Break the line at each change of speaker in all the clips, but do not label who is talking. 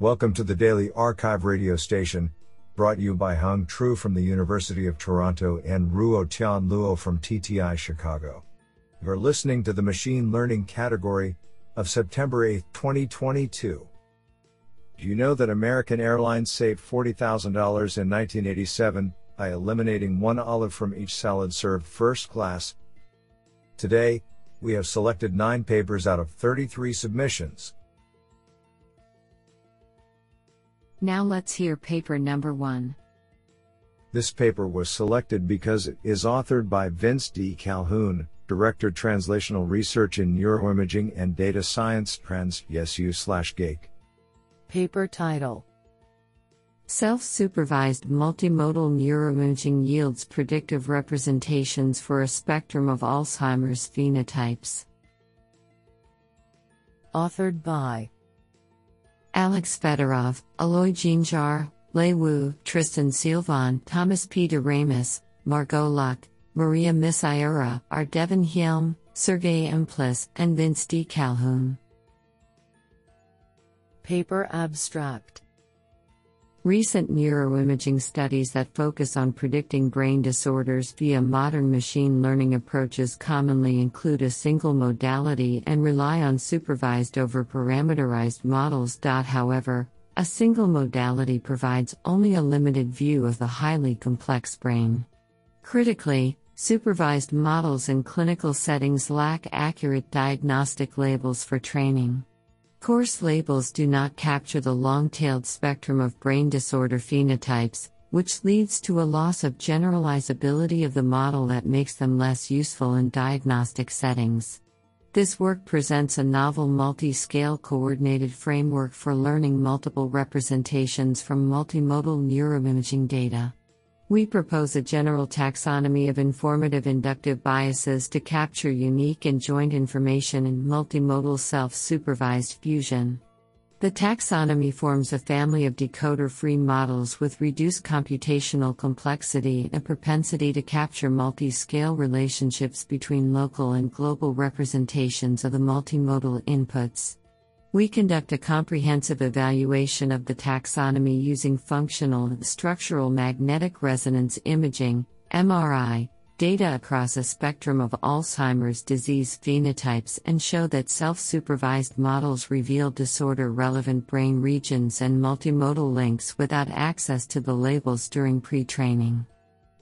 Welcome to the Daily Archive radio station, brought you by Hung Tru from the University of Toronto and Ruo Tian Luo from TTI Chicago. You're listening to the Machine Learning category of September 8, 2022. Do you know that American Airlines saved $40,000 in 1987 by eliminating one olive from each salad served first class? Today, we have selected 9 papers out of 33 submissions.
Now let's hear paper number one.
This paper was selected because it is authored by Vince D. Calhoun, Director Translational Research in Neuroimaging and Data Science Trends, YesU slash GAKE.
Paper title Self supervised multimodal neuroimaging yields predictive representations for a spectrum of Alzheimer's phenotypes. Authored by Alex Fedorov, Eloy Geenjaar, Lei Wu, Tristan Sylvain, Thomas P. DeRamus, Margaux Luck, Maria Misiura, Devon Hjelm, Sergey M. Plis, and Vince D. Calhoun. Paper Abstract Recent neuroimaging studies that focus on predicting brain disorders via modern machine learning approaches commonly include a single modality and rely on supervised over parameterized models. However, a single modality provides only a limited view of the highly complex brain. Critically, supervised models in clinical settings lack accurate diagnostic labels for training. Coarse labels do not capture the long tailed spectrum of brain disorder phenotypes, which leads to a loss of generalizability of the model that makes them less useful in diagnostic settings. This work presents a novel multi scale coordinated framework for learning multiple representations from multimodal neuroimaging data. We propose a general taxonomy of informative inductive biases to capture unique and joint information in multimodal self supervised fusion. The taxonomy forms a family of decoder free models with reduced computational complexity and propensity to capture multi scale relationships between local and global representations of the multimodal inputs. We conduct a comprehensive evaluation of the taxonomy using functional and structural magnetic resonance imaging MRI data across a spectrum of Alzheimer's disease phenotypes and show that self supervised models reveal disorder relevant brain regions and multimodal links without access to the labels during pre training.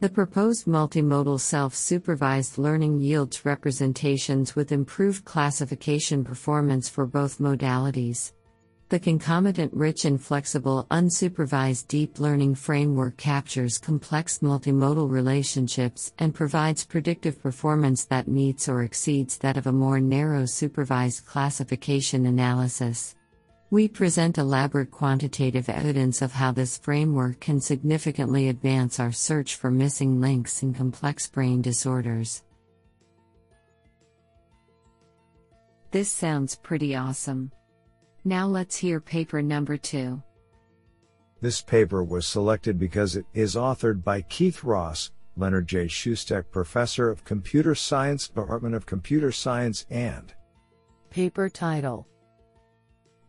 The proposed multimodal self supervised learning yields representations with improved classification performance for both modalities. The concomitant rich and flexible unsupervised deep learning framework captures complex multimodal relationships and provides predictive performance that meets or exceeds that of a more narrow supervised classification analysis. We present elaborate quantitative evidence of how this framework can significantly advance our search for missing links in complex brain disorders. This sounds pretty awesome. Now let's hear paper number two.
This paper was selected because it is authored by Keith Ross, Leonard J. Shustek Professor of Computer Science, Department of Computer Science, and
Paper title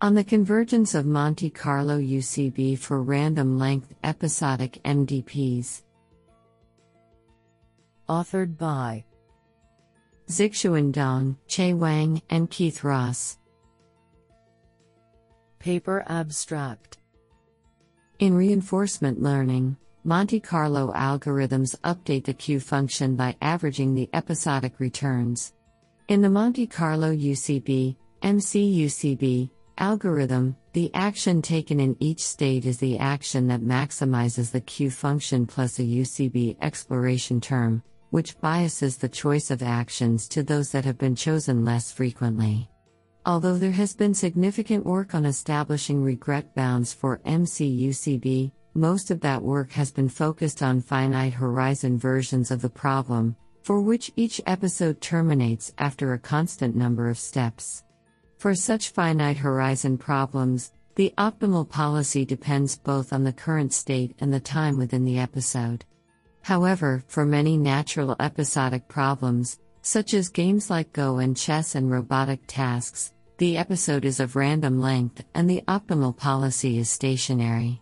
on the convergence of Monte Carlo UCB for random length episodic MDPs. Authored by Zixuan Dong, Che Wang, and Keith Ross. Paper Abstract In reinforcement learning, Monte Carlo algorithms update the Q function by averaging the episodic returns. In the Monte Carlo UCB, MCUCB, algorithm, the action taken in each state is the action that maximizes the Q function plus a UCB exploration term, which biases the choice of actions to those that have been chosen less frequently. Although there has been significant work on establishing regret bounds for MCUCB, most of that work has been focused on finite horizon versions of the problem, for which each episode terminates after a constant number of steps. For such finite horizon problems, the optimal policy depends both on the current state and the time within the episode. However, for many natural episodic problems, such as games like Go and chess and robotic tasks, The episode is of random length and the optimal policy is stationary.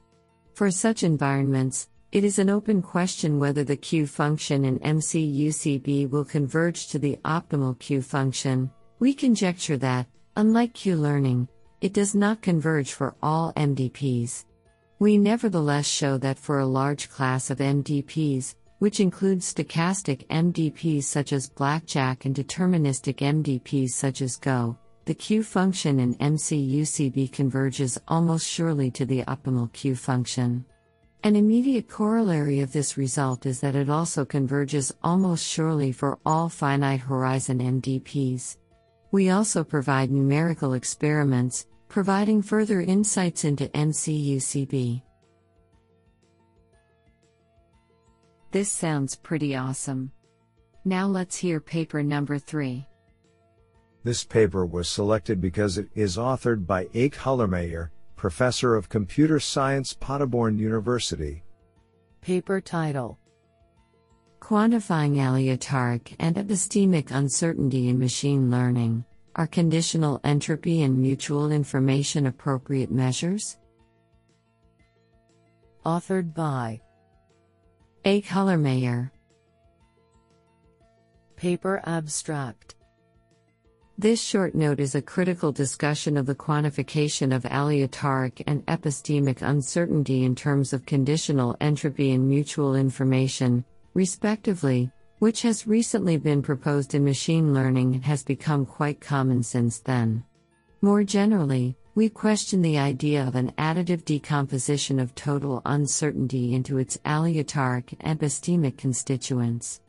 For such environments, it is an open question whether the Q function in MCUCB will converge to the optimal Q function. We conjecture that, unlike Q learning, it does not converge for all MDPs. We nevertheless show that for a large class of MDPs, which includes stochastic MDPs such as blackjack and deterministic MDPs such as Go, the Q function in MCUCB converges almost surely to the optimal Q function. An immediate corollary of this result is that it also converges almost surely for all finite horizon MDPs. We also provide numerical experiments, providing further insights into MCUCB. This sounds pretty awesome. Now let's hear paper number 3.
This paper was selected because it is authored by Eyke Hüllermeier, Professor of Computer Science, Paderborn University.
Paper title Quantifying aleatoric and epistemic uncertainty in machine learning. Are conditional entropy and mutual information appropriate measures? Authored by Eyke Hüllermeier. Paper Abstract this short note is a critical discussion of the quantification of aleatoric and epistemic uncertainty in terms of conditional entropy and mutual information, respectively, which has recently been proposed in machine learning and has become quite common since then. More generally, we question the idea of an additive decomposition of total uncertainty into its aleatoric and epistemic constituents.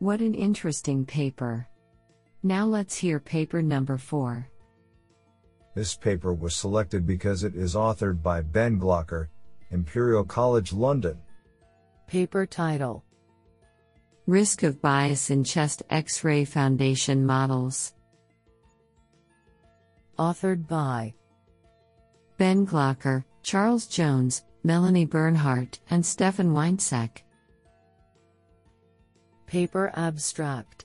What an interesting paper. Now let's hear paper number 4.
This paper was selected because it is authored by Ben Glocker, Imperial College London.
Paper title Risk of Bias in Chest X ray Foundation Models. Authored by Ben Glocker, Charles Jones, Melanie Bernhardt, and Stefan Winzeck. Paper Abstract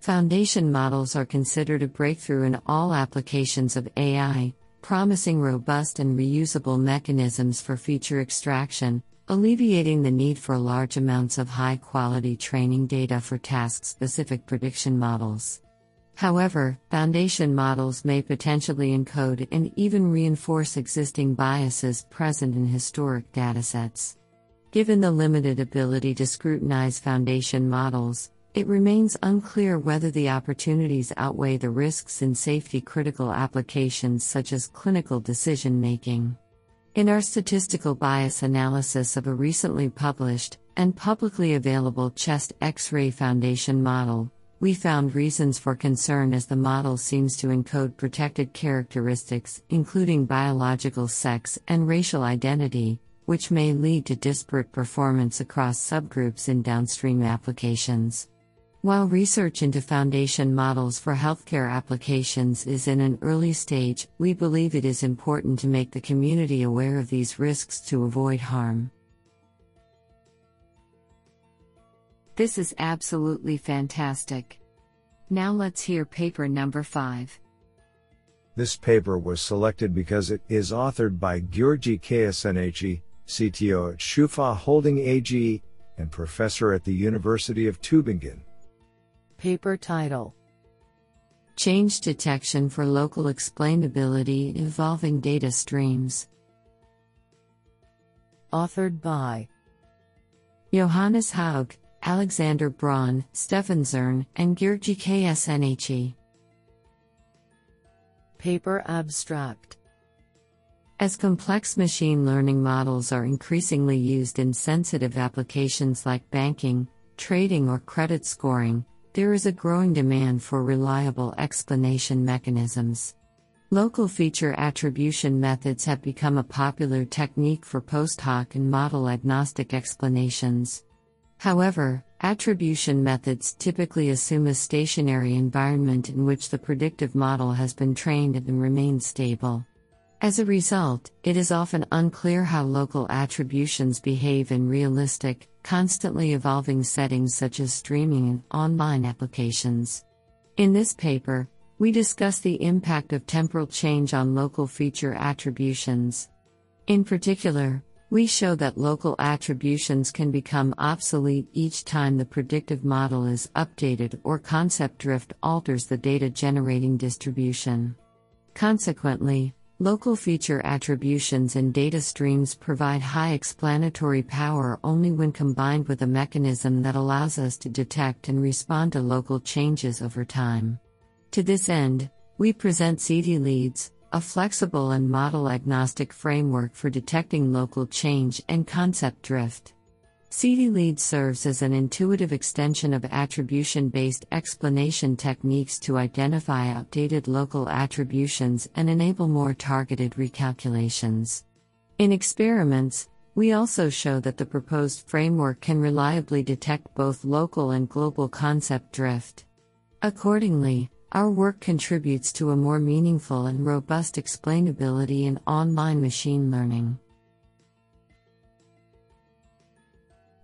Foundation models are considered a breakthrough in all applications of AI, promising robust and reusable mechanisms for feature extraction, alleviating the need for large amounts of high quality training data for task specific prediction models. However, foundation models may potentially encode and even reinforce existing biases present in historic datasets. Given the limited ability to scrutinize foundation models, it remains unclear whether the opportunities outweigh the risks in safety critical applications such as clinical decision making. In our statistical bias analysis of a recently published and publicly available chest X ray foundation model, we found reasons for concern as the model seems to encode protected characteristics, including biological sex and racial identity, which may lead to disparate performance across subgroups in downstream applications. While research into foundation models for healthcare applications is in an early stage, we believe it is important to make the community aware of these risks to avoid harm. This is absolutely fantastic. Now let's hear paper number 5.
This paper was selected because it is authored by Gjergji Kasneci, CTO at Schufa Holding AG, and professor at the University of Tübingen.
Paper title Change Detection for Local Explainability Involving Data Streams. Authored by Johannes Haug, Alexander Braun, Stefan Zürn, and Gjergji Kasneci. Paper Abstract as complex machine learning models are increasingly used in sensitive applications like banking, trading, or credit scoring, there is a growing demand for reliable explanation mechanisms. Local feature attribution methods have become a popular technique for post hoc and model agnostic explanations. However, attribution methods typically assume a stationary environment in which the predictive model has been trained and remains stable. As a result, it is often unclear how local attributions behave in realistic, constantly evolving settings such as streaming and online applications. In this paper, we discuss the impact of temporal change on local feature attributions. In particular, we show that local attributions can become obsolete each time the predictive model is updated or concept drift alters the data generating distribution. Consequently, local feature attributions and data streams provide high explanatory power only when combined with a mechanism that allows us to detect and respond to local changes over time. To this end, we present CDLEEDS, a flexible and model agnostic framework for detecting local change and concept drift. CDLEEDS serves as an intuitive extension of attribution based explanation techniques to identify updated local attributions and enable more targeted recalculations. In experiments, we also show that the proposed framework can reliably detect both local and global concept drift. Accordingly, our work contributes to a more meaningful and robust explainability in online machine learning.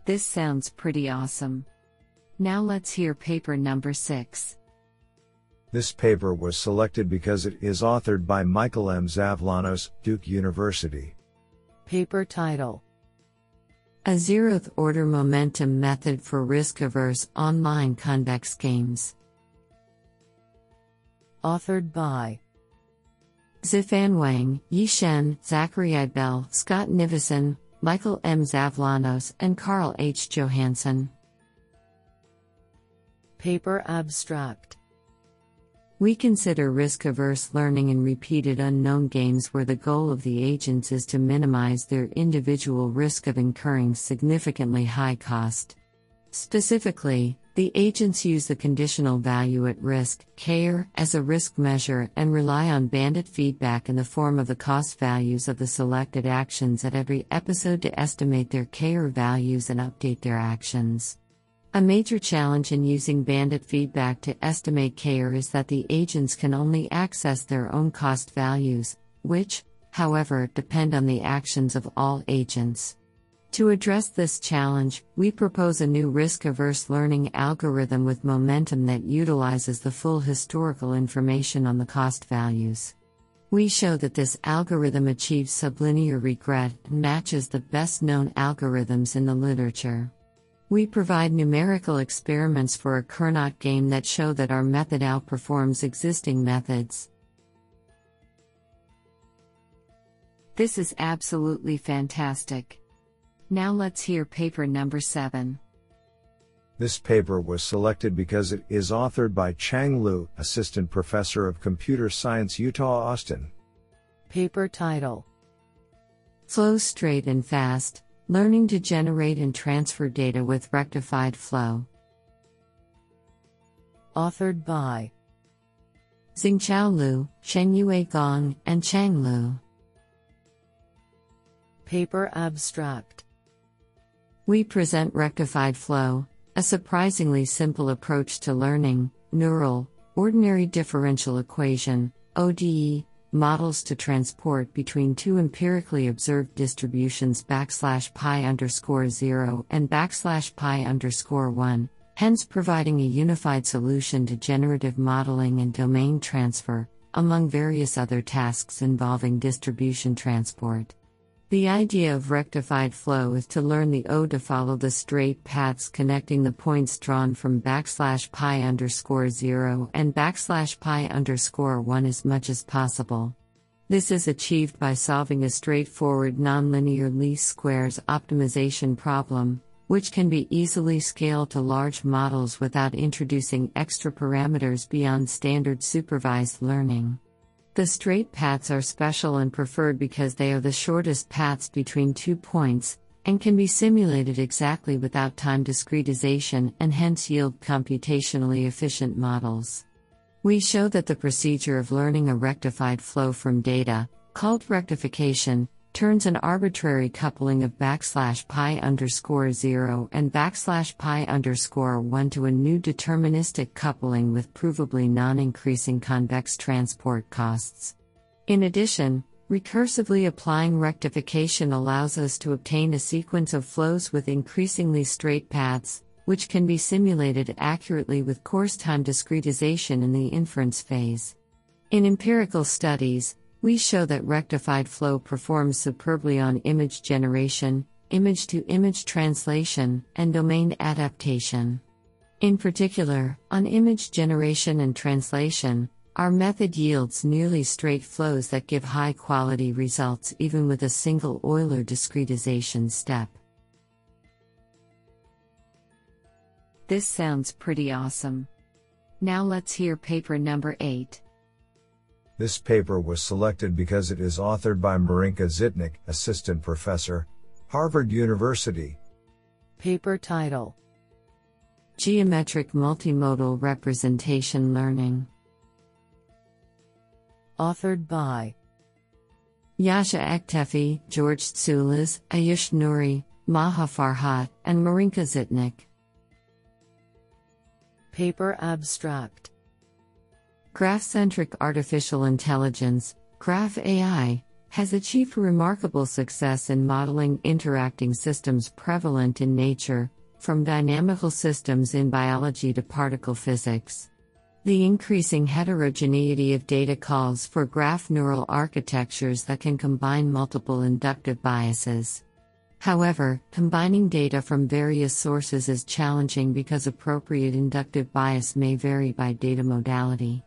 This sounds pretty awesome. Now let's hear paper number 6.
This paper was selected because it is authored by Michael M. Zavlanos, Duke University.
Paper title A Zeroth Order Momentum Method for Risk Averse Online Convex Games. Authored by Zifan Wang, Yi Shen, Zachary I. Bell, Scott Nivison, Michael M. Zavlanos, and Karl H. Johansson. Paper Abstract We consider risk averse learning in repeated unknown games where the goal of the agents is to minimize their individual risk of incurring significantly high cost. Specifically, the agents use the conditional value at risk (CVaR) as a risk measure and rely on bandit feedback in the form of the cost values of the selected actions at every episode to estimate their CVaR values and update their actions. A major challenge in using bandit feedback to estimate CVaR is that the agents can only access their own cost values, which, however, depend on the actions of all agents. To address this challenge, we propose a new risk averse learning algorithm with momentum that utilizes the full historical information on the cost values. We show that this algorithm achieves sublinear regret and matches the best known algorithms in the literature. We provide numerical experiments for a Cournot game that show that our method outperforms existing methods. This is absolutely fantastic. Now let's hear paper number 7.
This paper was selected because it is authored by Qiang Liu, Assistant Professor of Computer Science, UT Austin.
Paper title Flow Straight and Fast Learning to Generate and Transfer Data with Rectified Flow. Authored by Xingchao Liu, Chengyue Gong, and Qiang Liu. Paper Abstract we present rectified flow, a surprisingly simple approach to learning, neural, ordinary differential equation, ODE, models to transport between two empirically observed distributions backslash pi underscore 0 and backslash pi underscore 1, hence providing a unified solution to generative modeling and domain transfer, among various other tasks involving distribution transport. The idea of rectified flow is to learn the O to follow the straight paths connecting the points drawn from backslash pi underscore 0 and backslash pi underscore 1 as much as possible. This is achieved by solving a straightforward nonlinear least squares optimization problem, which can be easily scaled to large models without introducing extra parameters beyond standard supervised learning. The straight paths are special and preferred because they are the shortest paths between two points, and can be simulated exactly without time discretization and hence yield computationally efficient models. We show that the procedure of learning a rectified flow from data, called rectification, turns an arbitrary coupling of backslash pi underscore 0 and backslash pi underscore 1 to a new deterministic coupling with provably non increasing convex transport costs. In addition, recursively applying rectification allows us to obtain a sequence of flows with increasingly straight paths, which can be simulated accurately with coarse time discretization in the inference phase. In empirical studies, we show that rectified flow performs superbly on image generation, image to image translation, and domain adaptation. In particular, on image generation and translation, our method yields nearly straight flows that give high quality results even with a single Euler discretization step. This sounds pretty awesome. Now let's hear paper number 8.
This paper was selected because it is authored by Marinka Zitnik, Assistant Professor, Harvard University.
Paper title Geometric Multimodal Representation Learning. Authored by Yasha Ektefaie, George Dasoulas, Ayush Noori, Maha Farhat, and Marinka Zitnik. Paper Abstract Graph centric artificial intelligence, Graph AI, has achieved remarkable success in modeling interacting systems prevalent in nature, from dynamical systems in biology to particle physics. The increasing heterogeneity of data calls for graph neural architectures that can combine multiple inductive biases. However, combining data from various sources is challenging because appropriate inductive bias may vary by data modality.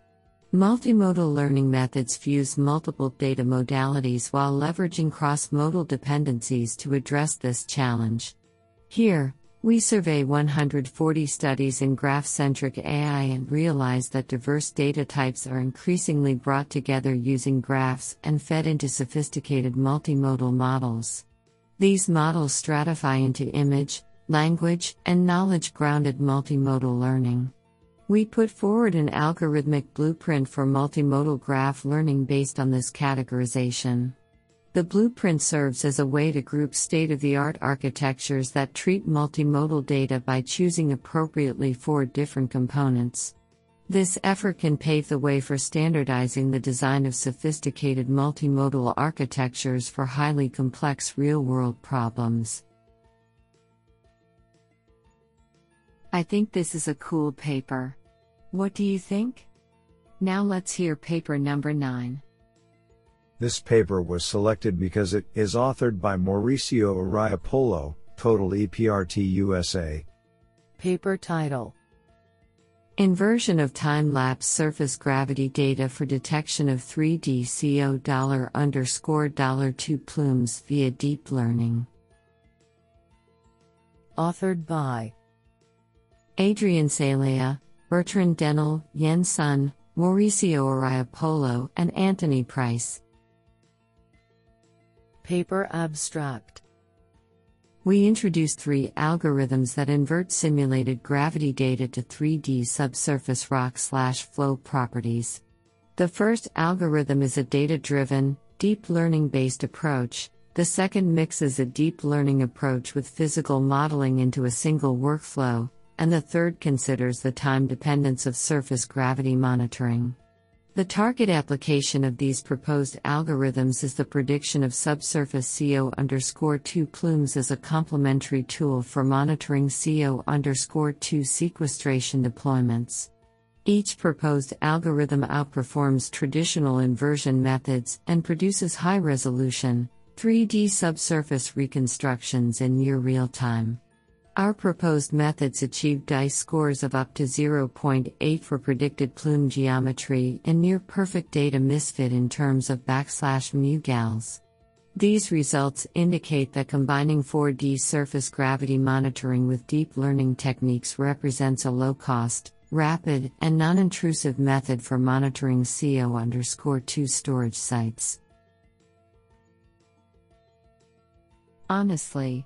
Multimodal learning methods fuse multiple data modalities while leveraging cross modal dependencies to address this challenge. Here, we survey 140 studies in graph centric AI and realize that diverse data types are increasingly brought together using graphs and fed into sophisticated multimodal models. These models stratify into image, language, and knowledge grounded multimodal learning. We put forward an algorithmic blueprint for multimodal graph learning based on this categorization. The blueprint serves as a way to group state of the art architectures that treat multimodal data by choosing appropriately four different components. This effort can pave the way for standardizing the design of sophisticated multimodal architectures for highly complex real world problems. I think this is a cool paper. What do you think? Now let's hear paper number 9.
This paper was selected because it is authored by Mauricio Araya-Polo, Total EPRT USA.
Paper title Inversion of time lapse surface gravity data for detection of 3D CO dollar underscore dollar two plumes via deep learning. Authored by Adrian Celaya, Bertrand Denel, Yen Sun, Mauricio Araya-Polo, and Anthony Price. Paper Abstract we introduce three algorithms that invert simulated gravity data to 3D subsurface rock slash flow properties. The first algorithm is a data driven, deep learning based approach. The second mixes a deep learning approach with physical modeling into a single workflow, and the third considers the time dependence of surface gravity monitoring. The target application of these proposed algorithms is the prediction of subsurface CO underscore 2 plumes as a complementary tool for monitoring CO underscore 2 sequestration deployments. Each proposed algorithm outperforms traditional inversion methods and produces high resolution, 3D subsurface reconstructions in near real time. Our proposed methods achieve DICE scores of up to 0.8 for predicted plume geometry and near perfect data misfit in terms of backslash mu gals. These results indicate that combining 4D surface gravity monitoring with deep learning techniques represents a low cost, rapid, and non intrusive method for monitoring CO2 storage sites. Honestly,